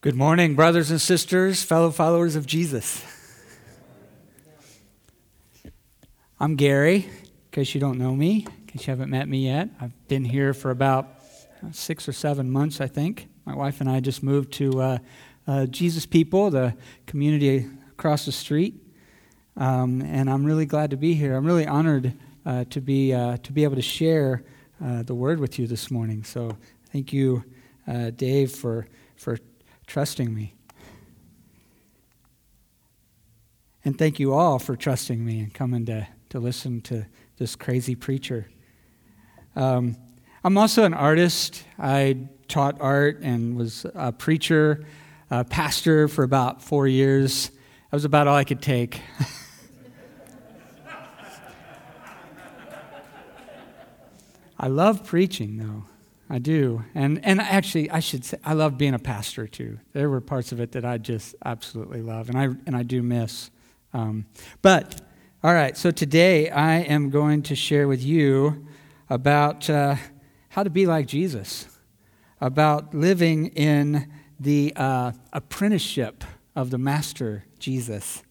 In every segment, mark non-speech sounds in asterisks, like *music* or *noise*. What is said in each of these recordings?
Good morning, brothers and sisters, fellow followers of Jesus. I'm Gary, in case you don't know me, in case you haven't met me yet. I've been here for about six or seven months, I think. My wife and I just moved to uh, uh, Jesus People, the community across the street, um, and I'm really glad to be here. I'm really honored uh, to be uh, to be able to share uh, the word with you this morning. So thank you, uh, Dave, for for trusting me. And thank you all for trusting me and coming to, to listen to this crazy preacher. Um, I'm also an artist. I taught art and was a preacher, a pastor for about four years. That was about all I could take. *laughs* I love preaching, though. I do. And, and actually, I should say, I love being a pastor too. There were parts of it that I just absolutely love, and I, and I do miss. Um, but, all right, so today I am going to share with you about uh, how to be like Jesus, about living in the uh, apprenticeship of the Master Jesus.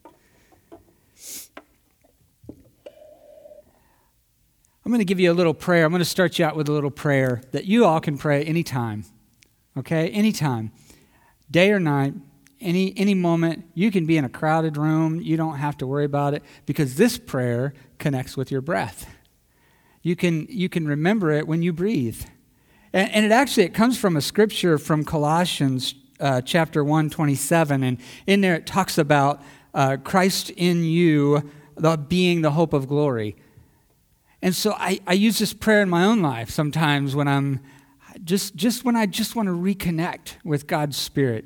I'm going to give you a little prayer. I'm going to start you out with a little prayer that you all can pray anytime. Okay? Anytime. Day or night, any, any moment. You can be in a crowded room. You don't have to worry about it because this prayer connects with your breath. You can, you can remember it when you breathe. And, and it actually it comes from a scripture from Colossians uh, chapter 1, 27. And in there it talks about uh, Christ in you the, being the hope of glory. And so I, I use this prayer in my own life sometimes when I'm just, just when I just want to reconnect with God's Spirit.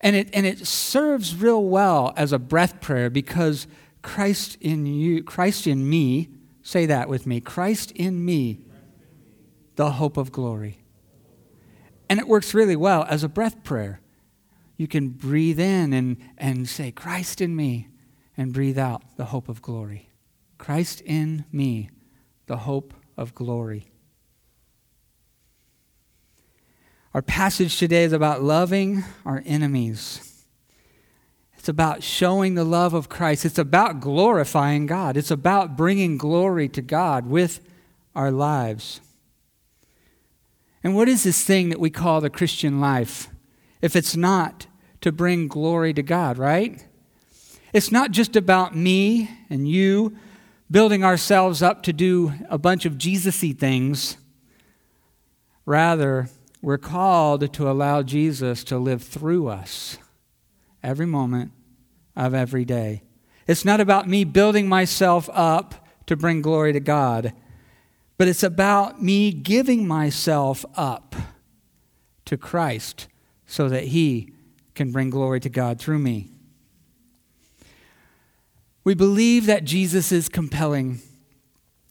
And it, and it serves real well as a breath prayer because Christ in you, Christ in me, say that with me, Christ in me, the hope of glory. And it works really well as a breath prayer. You can breathe in and, and say, Christ in me, and breathe out the hope of glory. Christ in me, the hope of glory. Our passage today is about loving our enemies. It's about showing the love of Christ. It's about glorifying God. It's about bringing glory to God with our lives. And what is this thing that we call the Christian life if it's not to bring glory to God, right? It's not just about me and you building ourselves up to do a bunch of Jesus y things. Rather, we're called to allow Jesus to live through us every moment of every day. It's not about me building myself up to bring glory to God, but it's about me giving myself up to Christ so that He can bring glory to God through me. We believe that Jesus is compelling.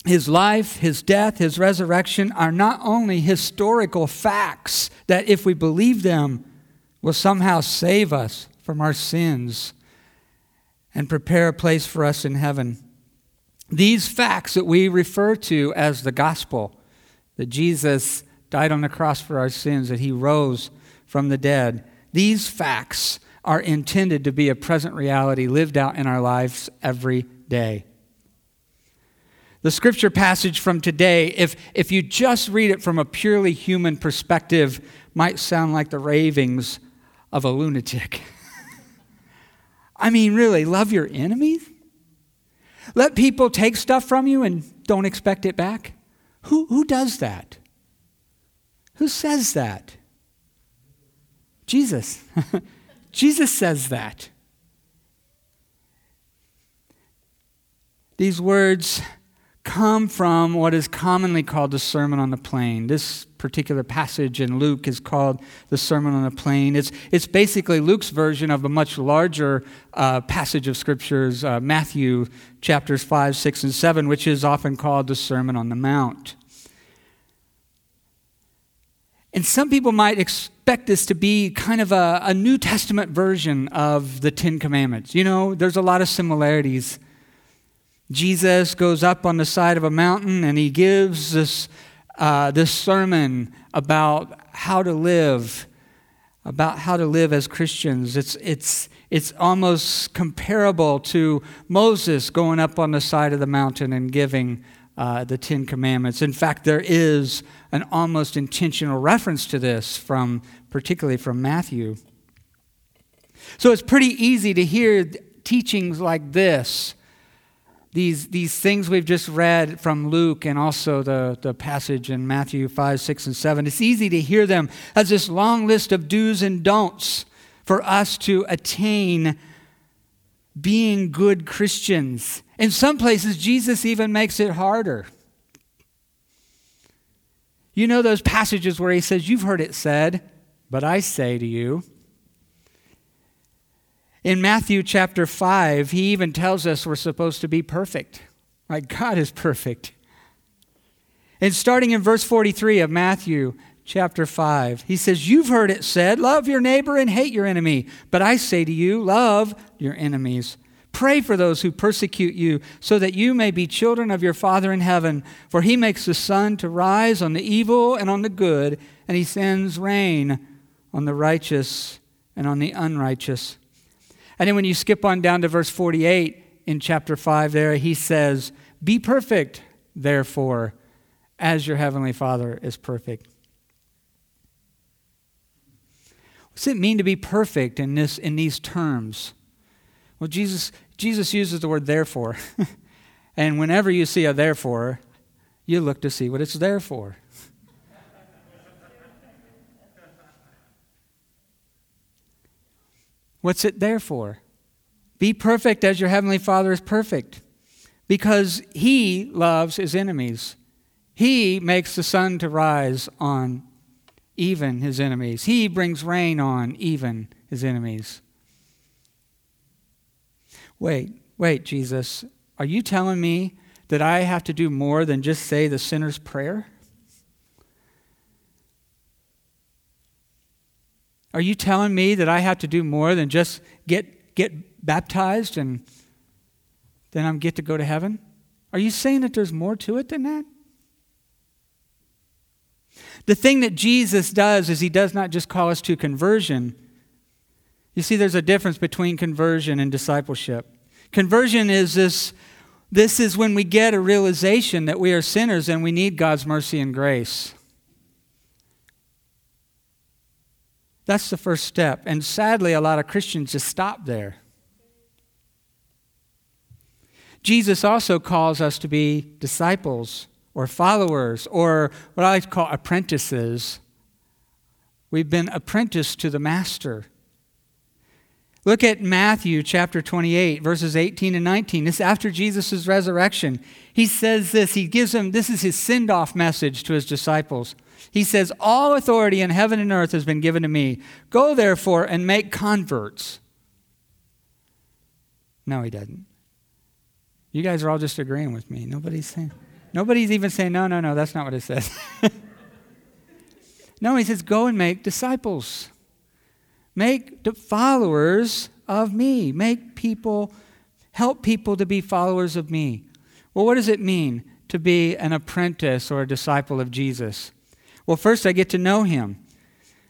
His life, his death, his resurrection are not only historical facts that, if we believe them, will somehow save us from our sins and prepare a place for us in heaven. These facts that we refer to as the gospel, that Jesus died on the cross for our sins, that he rose from the dead, these facts are intended to be a present reality lived out in our lives every day. The scripture passage from today, if, if you just read it from a purely human perspective, might sound like the ravings of a lunatic. *laughs* I mean, really, love your enemies? Let people take stuff from you and don't expect it back? Who, who does that? Who says that? Jesus. *laughs* Jesus says that. These words come from what is commonly called the Sermon on the Plain. This particular passage in Luke is called the Sermon on the Plain. It's, it's basically Luke's version of a much larger uh, passage of Scriptures, uh, Matthew chapters 5, 6, and 7, which is often called the Sermon on the Mount. And some people might expect this to be kind of a, a, New Testament version of the Ten Commandments. You know, there's a lot of similarities. Jesus goes up on the side of a mountain and he gives this, uh, this sermon about how to live, about how to live as Christians. It's, it's, it's almost comparable to Moses going up on the side of the mountain and giving uh, the Ten Commandments. In fact, there is an almost intentional reference to this from, particularly from Matthew. So it's pretty easy to hear teachings like this these, these things we've just read from Luke and also the, the passage in Matthew 5, 6, and 7, it's easy to hear them as this long list of do's and don'ts for us to attain being good Christians. In some places, Jesus even makes it harder. You know those passages where he says, You've heard it said, but I say to you. In Matthew chapter 5, he even tells us we're supposed to be perfect. Like God is perfect. And starting in verse 43 of Matthew chapter 5, he says, You've heard it said, love your neighbor and hate your enemy. But I say to you, love your enemies. Pray for those who persecute you, so that you may be children of your Father in heaven. For he makes the sun to rise on the evil and on the good, and he sends rain on the righteous and on the unrighteous. And then when you skip on down to verse 48 in chapter 5, there he says, Be perfect, therefore, as your heavenly Father is perfect. What's it mean to be perfect in, this, in these terms? Well, Jesus, Jesus uses the word therefore. *laughs* and whenever you see a therefore, you look to see what it's there for. *laughs* What's it there for? Be perfect as your heavenly Father is perfect. Because he loves his enemies. He makes the sun to rise on even his enemies. He brings rain on even his enemies. Wait, wait, Jesus, are you telling me that I have to do more than just say the sinner's prayer? Are you telling me that I have to do more than just get, get baptized and then I'm get to go to heaven? Are you saying that there's more to it than that? The thing that Jesus does is he does not just call us to conversion. You see, there's a difference between conversion and discipleship. Conversion is this this is when we get a realization that we are sinners and we need God's mercy and grace. That's the first step. And sadly, a lot of Christians just stop there. Jesus also calls us to be disciples or followers or what I like to call apprentices. We've been apprenticed to the Master. Look at Matthew chapter 28, verses 18 and 19. This after Jesus' resurrection. He says this. He gives them, this is his send off message to his disciples. He says, All authority in heaven and earth has been given to me. Go therefore and make converts. No, he doesn't. You guys are all just agreeing with me. Nobody's saying, nobody's even saying, no, no, no, that's not what it says. *laughs* no, he says, go and make disciples. Make followers of me. Make people, help people to be followers of me. Well, what does it mean to be an apprentice or a disciple of Jesus? Well, first, I get to know him.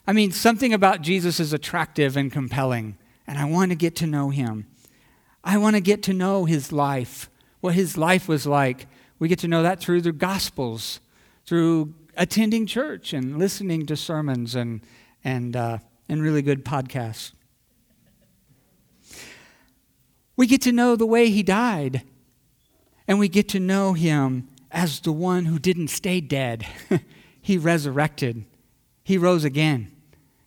I mean, something about Jesus is attractive and compelling, and I want to get to know him. I want to get to know his life, what his life was like. We get to know that through the Gospels, through attending church and listening to sermons and, and, uh, and really good podcasts. We get to know the way he died, and we get to know him as the one who didn't stay dead. *laughs* He resurrected, He rose again,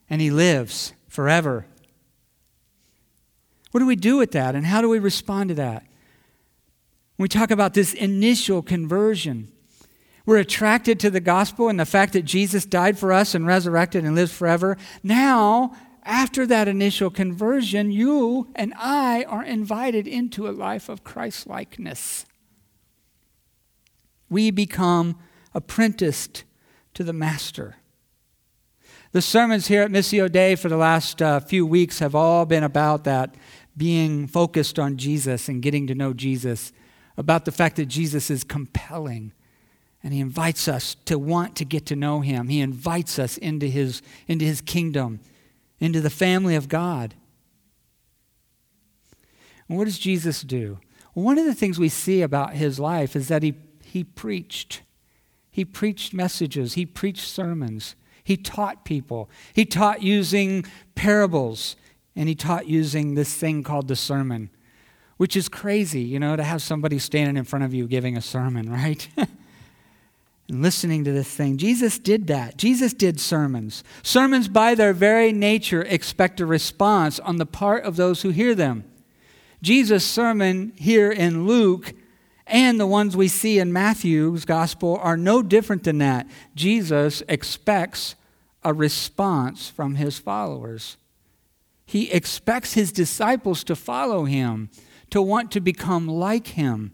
and He lives forever. What do we do with that, and how do we respond to that? When we talk about this initial conversion, we're attracted to the gospel and the fact that Jesus died for us and resurrected and lives forever. Now, after that initial conversion, you and I are invited into a life of Christ likeness. We become apprenticed to the Master. The sermons here at Missio Dei for the last uh, few weeks have all been about that, being focused on Jesus and getting to know Jesus, about the fact that Jesus is compelling and he invites us to want to get to know him. He invites us into his, into his kingdom. into the family of God. And what does Jesus do? One of the things we see about his life is that he, he preached. He preached messages, he preached sermons, he taught people. He taught using parables, and he taught using this thing called the sermon, which is crazy, you know, to have somebody standing in front of you giving a sermon, right? *laughs* and listening to this thing. Jesus did that. Jesus did sermons. Sermons, by their very nature, expect a response on the part of those who hear them. Jesus' sermon here in Luke and the ones we see in Matthew's gospel are no different than that. Jesus expects a response from his followers. He expects his disciples to follow him, to want to become like him.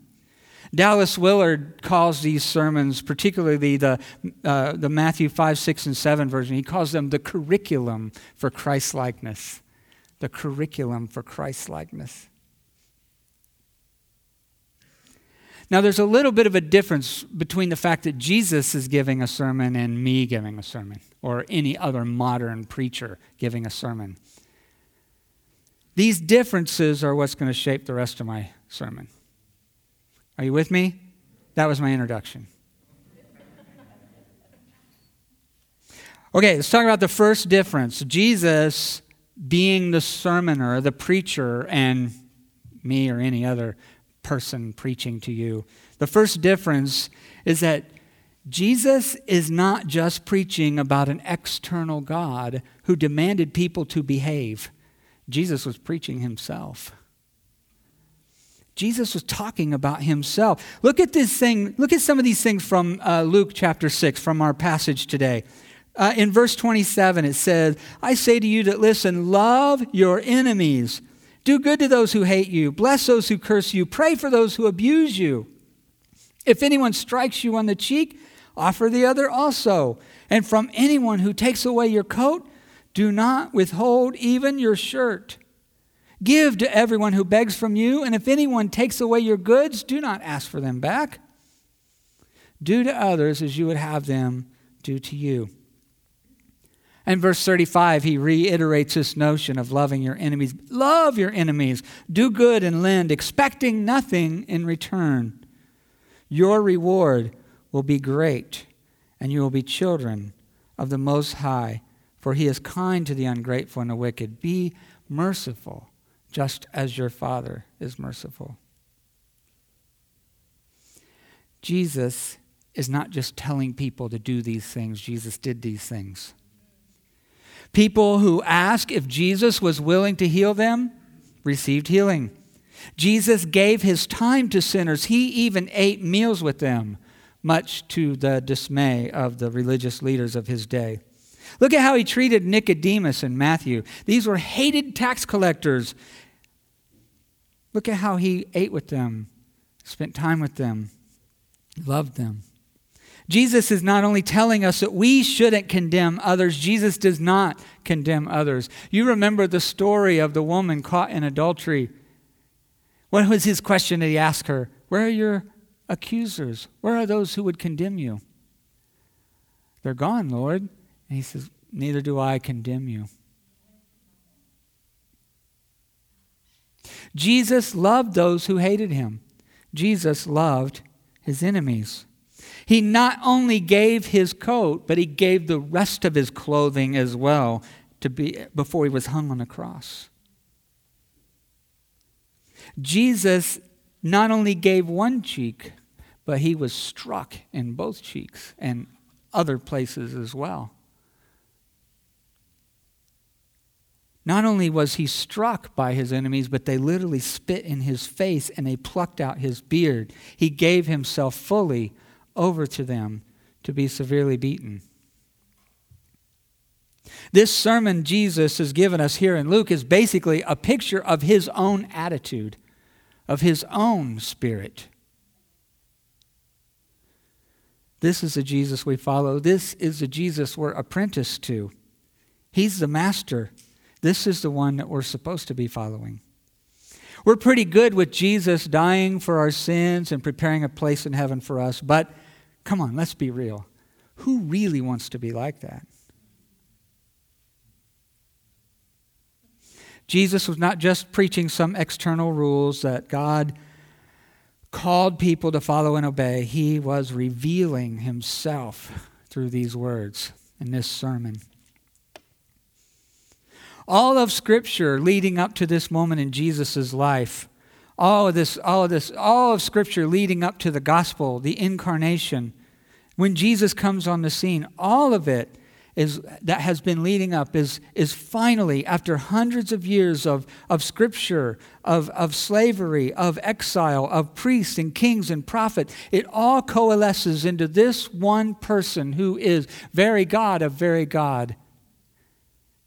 Dallas Willard calls these sermons, particularly the, uh, the Matthew 5, 6, and 7 version, he calls them the curriculum for Christ likeness. The curriculum for Christ likeness. Now, there's a little bit of a difference between the fact that Jesus is giving a sermon and me giving a sermon, or any other modern preacher giving a sermon. These differences are what's going to shape the rest of my sermon. Are you with me? That was my introduction. Okay, let's talk about the first difference Jesus being the sermoner, the preacher, and me or any other person preaching to you. The first difference is that Jesus is not just preaching about an external God who demanded people to behave. Jesus was preaching himself. Jesus was talking about himself. Look at this thing, look at some of these things from uh, Luke chapter 6, from our passage today. Uh, in verse 27, it says, I say to you that listen, love your enemies. Do good to those who hate you. Bless those who curse you. Pray for those who abuse you. If anyone strikes you on the cheek, offer the other also. And from anyone who takes away your coat, do not withhold even your shirt. Give to everyone who begs from you, and if anyone takes away your goods, do not ask for them back. Do to others as you would have them do to you. In verse 35, he reiterates this notion of loving your enemies. Love your enemies, do good and lend, expecting nothing in return. Your reward will be great, and you will be children of the Most High, for he is kind to the ungrateful and the wicked. Be merciful, just as your Father is merciful. Jesus is not just telling people to do these things, Jesus did these things. People who asked if Jesus was willing to heal them received healing. Jesus gave his time to sinners. He even ate meals with them, much to the dismay of the religious leaders of his day. Look at how he treated Nicodemus and Matthew. These were hated tax collectors. Look at how he ate with them, spent time with them, loved them. Jesus is not only telling us that we shouldn't condemn others, Jesus does not condemn others. You remember the story of the woman caught in adultery. What was his question that he asked her? Where are your accusers? Where are those who would condemn you? They're gone, Lord. And he says, Neither do I condemn you. Jesus loved those who hated him. Jesus loved his enemies. He not only gave his coat, but he gave the rest of his clothing as well to be, before he was hung on the cross. Jesus not only gave one cheek, but he was struck in both cheeks and other places as well. Not only was he struck by his enemies, but they literally spit in his face and they plucked out his beard. He gave himself fully over to them to be severely beaten. This sermon Jesus has given us here in Luke is basically a picture of his own attitude, of his own spirit. This is the Jesus we follow. This is the Jesus we're apprenticed to. He's the master. This is the one that we're supposed to be following. We're pretty good with Jesus dying for our sins and preparing a place in heaven for us, but Come on, let's be real. Who really wants to be like that? Jesus was not just preaching some external rules that God called people to follow and obey, he was revealing himself through these words in this sermon. All of Scripture leading up to this moment in Jesus' life, all of this, all of this, all of Scripture leading up to the gospel, the incarnation, when Jesus comes on the scene, all of it is, that has been leading up is, is finally, after hundreds of years of, of scripture, of, of slavery, of exile, of priests and kings and prophets, it all coalesces into this one person who is very God of very God.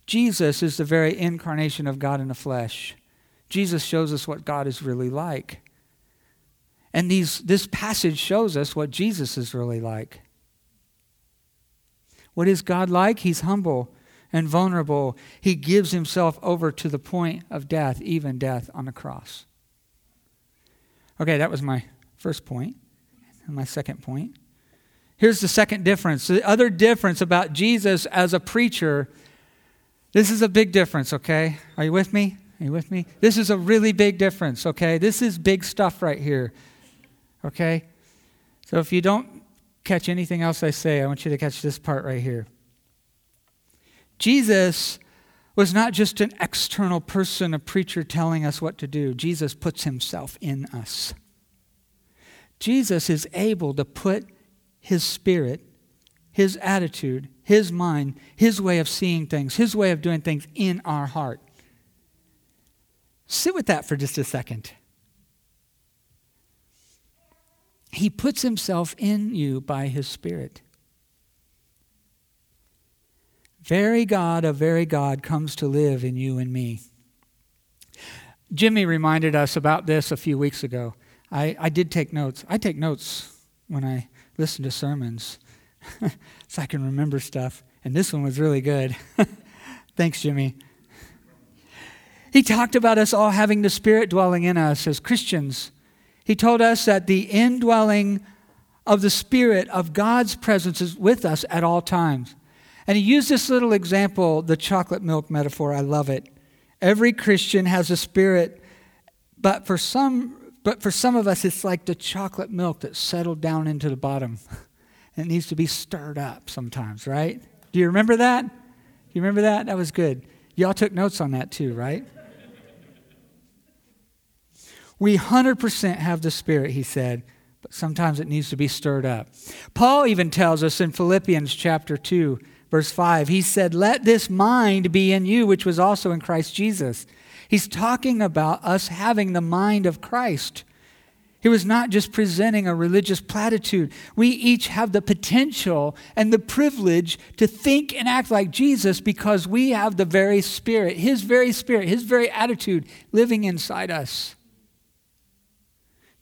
Jesus is the very incarnation of God in the flesh. Jesus shows us what God is really like. And these, this passage shows us what Jesus is really like. What is God like? He's humble and vulnerable. He gives himself over to the point of death, even death on the cross. Okay, that was my first point. And my second point. Here's the second difference. The other difference about Jesus as a preacher. This is a big difference, okay? Are you with me? Are you with me? This is a really big difference, okay? This is big stuff right here, okay? So if you don't catch anything else I say, I want you to catch this part right here. Jesus was not just an external person, a preacher telling us what to do. Jesus puts himself in us. Jesus is able to put his spirit, his attitude, his mind, his way of seeing things, his way of doing things in our heart. Sit with that for just a second. He puts himself in you by his Spirit. Very God of very God comes to live in you and me. Jimmy reminded us about this a few weeks ago. I, I did take notes. I take notes when I listen to sermons *laughs* so I can remember stuff. And this one was really good. *laughs* Thanks, Jimmy. He talked about us all having the Spirit dwelling in us as Christians. He told us that the indwelling of the Spirit of God's presence is with us at all times. And he used this little example, the chocolate milk metaphor. I love it. Every Christian has a spirit, but for some but for some of us it's like the chocolate milk that settled down into the bottom. *laughs* it needs to be stirred up sometimes, right? Do you remember that? Do you remember that? That was good. Y'all took notes on that too, right? We 100% have the Spirit, he said, but sometimes it needs to be stirred up. Paul even tells us in Philippians chapter 2, verse 5, he said, Let this mind be in you, which was also in Christ Jesus. He's talking about us having the mind of Christ. He was not just presenting a religious platitude. We each have the potential and the privilege to think and act like Jesus because we have the very Spirit, His very Spirit, His very attitude living inside us.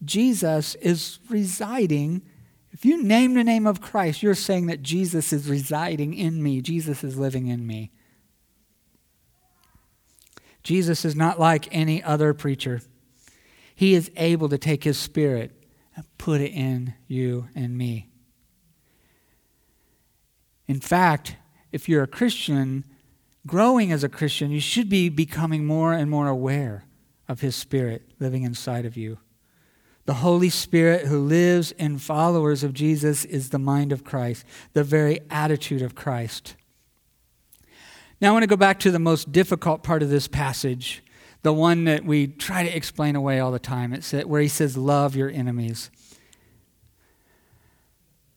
Jesus is residing. If you name the name of Christ, you're saying that Jesus is residing in me, Jesus is living in me. Jesus is not like any other preacher. He is able to take his spirit and put it in you and me. In fact, if you're a Christian, growing as a Christian, you should be becoming more and more aware of his spirit living inside of you. The Holy Spirit who lives in followers of Jesus is the mind of Christ, the very attitude of Christ. Now, I want to go back to the most difficult part of this passage, the one that we try to explain away all the time. It's where he says, Love your enemies.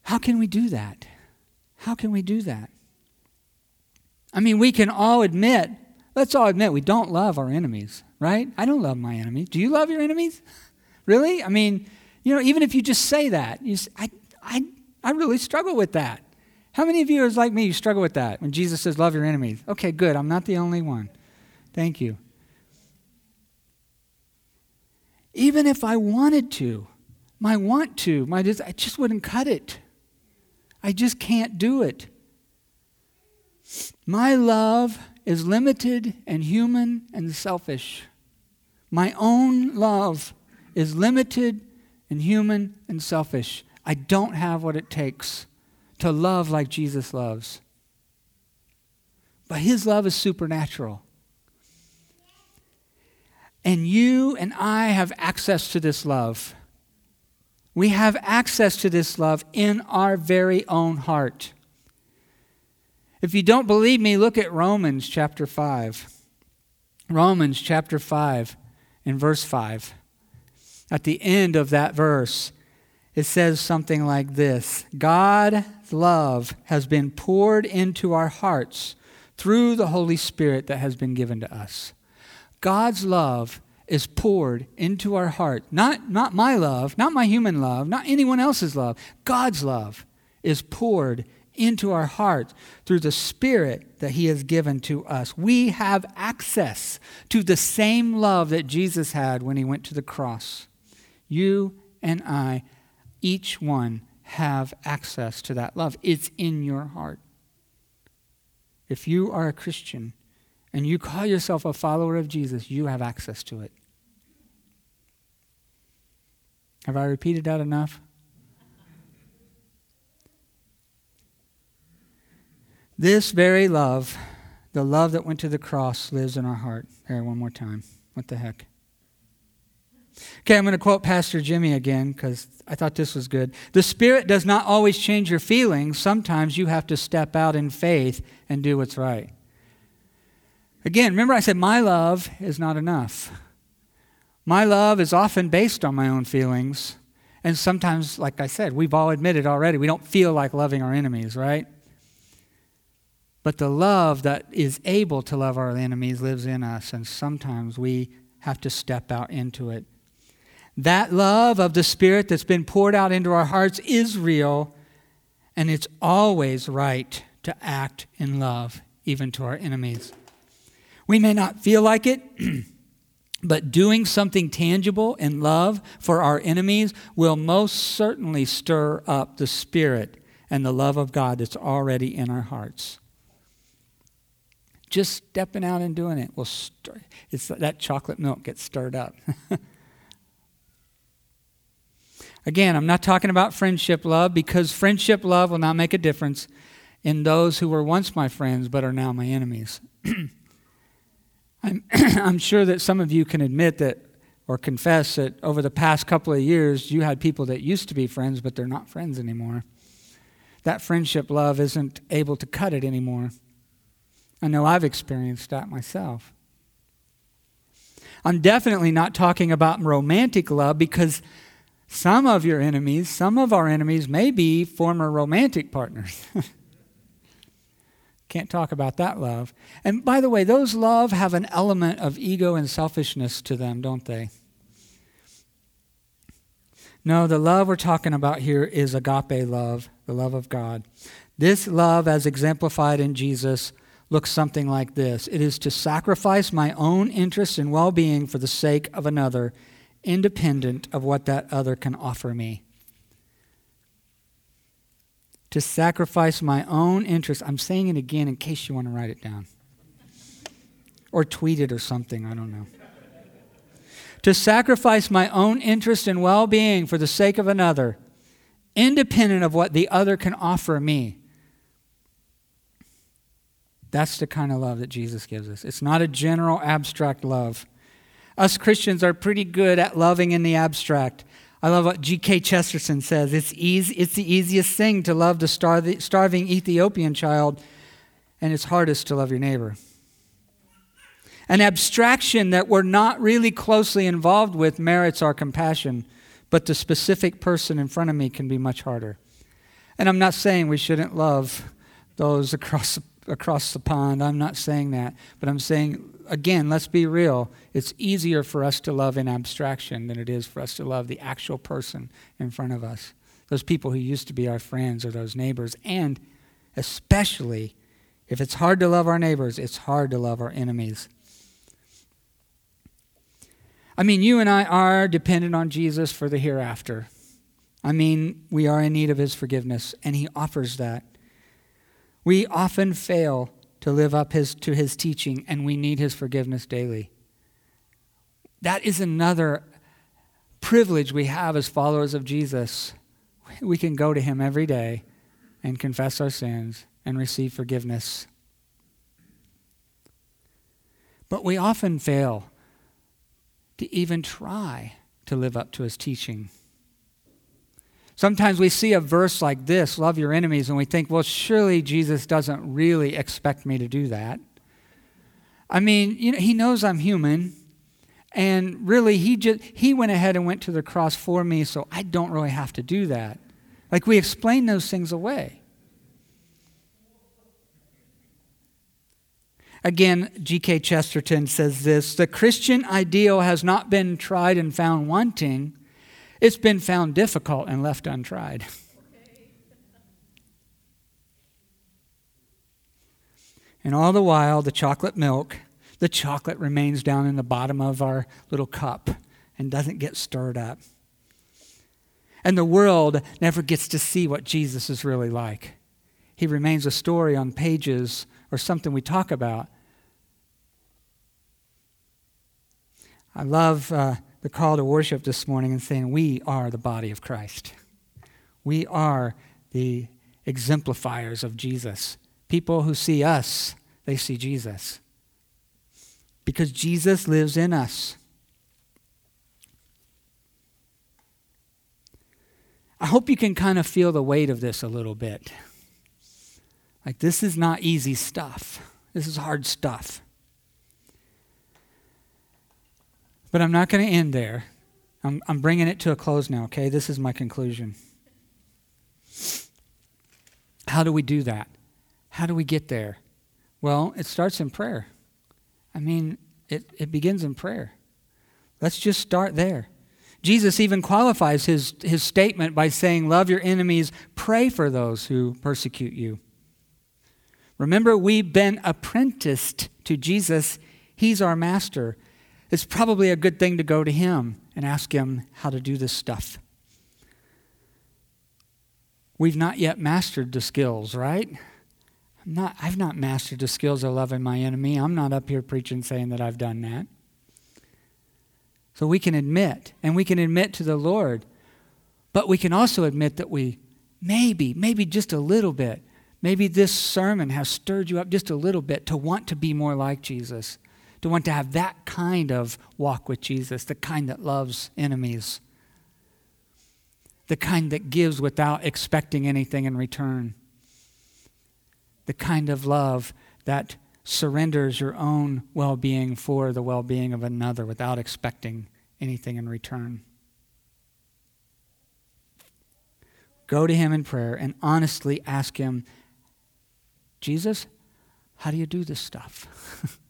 How can we do that? How can we do that? I mean, we can all admit, let's all admit, we don't love our enemies, right? I don't love my enemies. Do you love your enemies? *laughs* Really? I mean, you know, even if you just say that, you say, I, I, I really struggle with that. How many of you is like me, you struggle with that when Jesus says, love your enemies? Okay, good. I'm not the only one. Thank you. Even if I wanted to, my want to, my I just wouldn't cut it. I just can't do it. My love is limited and human and selfish. My own love is limited and human and selfish. I don't have what it takes to love like Jesus loves. But his love is supernatural. And you and I have access to this love. We have access to this love in our very own heart. If you don't believe me, look at Romans chapter 5. Romans chapter 5 in verse 5. At the end of that verse, it says something like this God's love has been poured into our hearts through the Holy Spirit that has been given to us. God's love is poured into our heart. Not, not my love, not my human love, not anyone else's love. God's love is poured into our heart through the Spirit that He has given to us. We have access to the same love that Jesus had when He went to the cross. You and I, each one, have access to that love. It's in your heart. If you are a Christian, and you call yourself a follower of Jesus, you have access to it. Have I repeated that enough? This very love, the love that went to the cross, lives in our heart. Here, one more time. What the heck? Okay, I'm going to quote Pastor Jimmy again because I thought this was good. The Spirit does not always change your feelings. Sometimes you have to step out in faith and do what's right. Again, remember I said my love is not enough. My love is often based on my own feelings. And sometimes, like I said, we've all admitted already, we don't feel like loving our enemies, right? But the love that is able to love our enemies lives in us, and sometimes we have to step out into it. That love of the Spirit that's been poured out into our hearts is real, and it's always right to act in love, even to our enemies. We may not feel like it, *clears throat* but doing something tangible in love for our enemies will most certainly stir up the spirit and the love of God that's already in our hearts. Just stepping out and doing it will stir. It's that chocolate milk gets stirred up. *laughs* Again, I'm not talking about friendship love because friendship love will not make a difference in those who were once my friends but are now my enemies. *clears throat* I'm, *clears throat* I'm sure that some of you can admit that or confess that over the past couple of years, you had people that used to be friends, but they're not friends anymore. That friendship love isn't able to cut it anymore. I know I've experienced that myself. I'm definitely not talking about romantic love because some of your enemies, some of our enemies, may be former romantic partners. *laughs* Can't talk about that love. And by the way, those love have an element of ego and selfishness to them, don't they? No, the love we're talking about here is agape love, the love of God. This love, as exemplified in Jesus, looks something like this it is to sacrifice my own interests and well being for the sake of another, independent of what that other can offer me to sacrifice my own interest. I'm saying it again in case you want to write it down or tweet it or something. I don't know. To sacrifice my own interest and well being for the sake of another, independent of what the other can offer me. That's the kind of love that Jesus gives us. It's not a general abstract love. Us Christians are pretty good at loving in the abstract. I love what G.K. Chesterton says. It's, easy, it's the easiest thing to love the starving Ethiopian child, and it's hardest to love your neighbor. An abstraction that we're not really closely involved with merits our compassion, but the specific person in front of me can be much harder. And I'm not saying we shouldn't love those across, across the pond. I'm not saying that. But I'm saying again, let's be real. It's easier for us to love in abstraction than it is for us to love the actual person in front of us. Those people who used to be our friends or those neighbors. And especially, if it's hard to love our neighbors, it's hard to love our enemies. I mean, you and I are dependent on Jesus for the hereafter. I mean, we are in need of his forgiveness, and he offers that. We often fail to live up his, to his teaching, and we need his forgiveness daily. That is another privilege we have as followers of Jesus. We can go to him every day and confess our sins and receive forgiveness. But we often fail to even try to live up to his teaching. Sometimes we see a verse like this, love your enemies, and we think, well, surely Jesus doesn't really expect me to do that. I mean, you know, he knows I'm human, and really he just he went ahead and went to the cross for me, so I don't really have to do that. Like we explain those things away. Again, G.K. Chesterton says this The Christian ideal has not been tried and found wanting, it's been found difficult and left untried. And all the while, the chocolate milk, the chocolate remains down in the bottom of our little cup and doesn't get stirred up. And the world never gets to see what Jesus is really like. He remains a story on pages or something we talk about, I love uh, the call to worship this morning and saying, We are the body of Christ. We are the exemplifiers of Jesus. People who see us, they see Jesus. Because Jesus lives in us. I hope you can kind of feel the weight of this a little bit. Like, this is not easy stuff, this is hard stuff. But I'm not going to end there. I'm, I'm bringing it to a close now, okay? This is my conclusion. How do we do that? How do we get there? Well, it starts in prayer. I mean, it, it begins in prayer. Let's just start there. Jesus even qualifies his, his statement by saying, Love your enemies, pray for those who persecute you. Remember, we've been apprenticed to Jesus, He's our master it's probably a good thing to go to him and ask him how to do this stuff. We've not yet mastered the skills, right? I'm not, I've not mastered the skills of loving my enemy. I'm not up here preaching saying that I've done that. So we can admit, and we can admit to the Lord, but we can also admit that we maybe, maybe just a little bit, maybe this sermon has stirred you up just a little bit to want to be more like Jesus to want to have that kind of walk with Jesus, the kind that loves enemies, the kind that gives without expecting anything in return, the kind of love that surrenders your own well being for the well being of another without expecting anything in return. Go to Him in prayer and honestly ask Him, Jesus, how do you do this stuff? *laughs*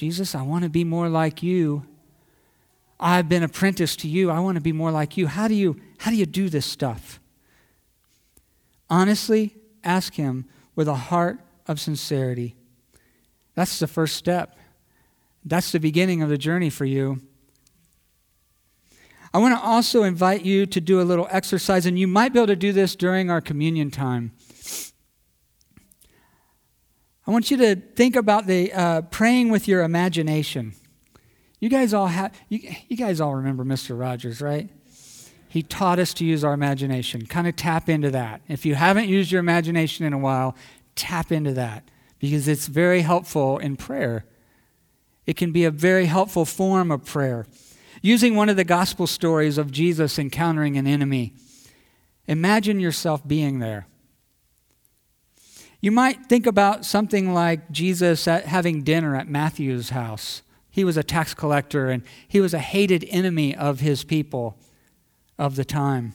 Jesus, I want to be more like you. I've been apprenticed to you. I want to be more like you. How do you how do you do this stuff? Honestly, ask him with a heart of sincerity. That's the first step. That's the beginning of the journey for you. I want to also invite you to do a little exercise, and you might be able to do this during our communion time. I want you to think about the uh, praying with your imagination. You guys all have you, you guys all remember Mr. Rogers, right? He taught us to use our imagination. Kind of tap into that. If you haven't used your imagination in a while, tap into that because it's very helpful in prayer. It can be a very helpful form of prayer. Using one of the gospel stories of Jesus encountering an enemy, imagine yourself being there. You might think about something like Jesus having dinner at Matthew's house. He was a tax collector and he was a hated enemy of his people of the time.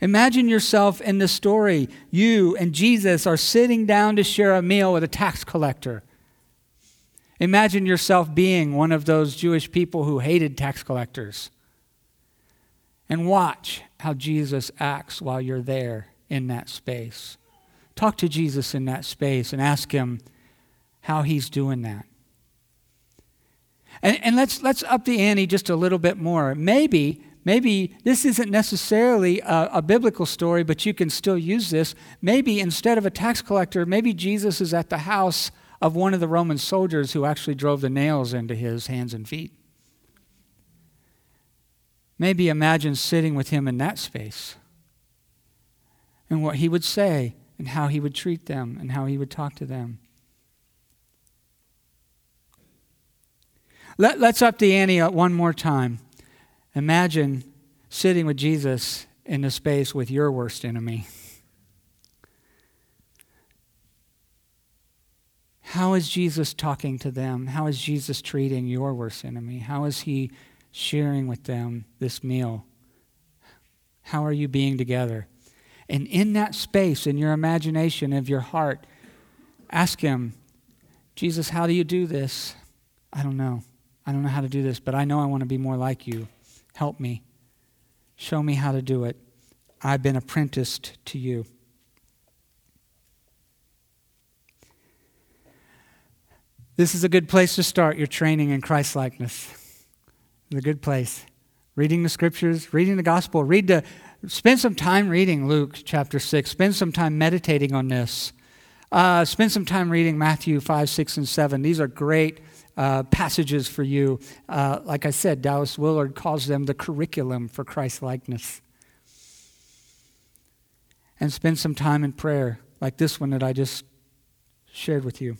Imagine yourself in the story. You and Jesus are sitting down to share a meal with a tax collector. Imagine yourself being one of those Jewish people who hated tax collectors. And watch how Jesus acts while you're there in that space. Talk to Jesus in that space and ask him how he's doing that. And, and let's, let's up the ante just a little bit more. Maybe, maybe this isn't necessarily a, a biblical story, but you can still use this. Maybe instead of a tax collector, maybe Jesus is at the house of one of the Roman soldiers who actually drove the nails into his hands and feet. Maybe imagine sitting with him in that space and what he would say and how he would treat them and how he would talk to them. Let, let's up the ante one more time. Imagine sitting with Jesus in the space with your worst enemy. How is Jesus talking to them? How is Jesus treating your worst enemy? How is he sharing with them this meal? How are you being together? And in that space, in your imagination, of your heart, ask him, Jesus, how do you do this? I don't know. I don't know how to do this, but I know I want to be more like you. Help me. Show me how to do it. I've been apprenticed to you. This is a good place to start your training in Christ likeness. It's a good place. Reading the scriptures, reading the gospel, read the spend some time reading Luke chapter 6. Spend some time meditating on this. Uh, spend some time reading Matthew 5, 6, and 7. These are great uh, passages for you. Uh, like I said, Dallas Willard calls them the curriculum for Christ likeness. And spend some time in prayer, like this one that I just shared with you.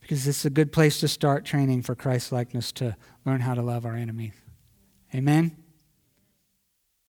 Because is a good place to start training for Christ likeness to learn how to love our enemies. Amen.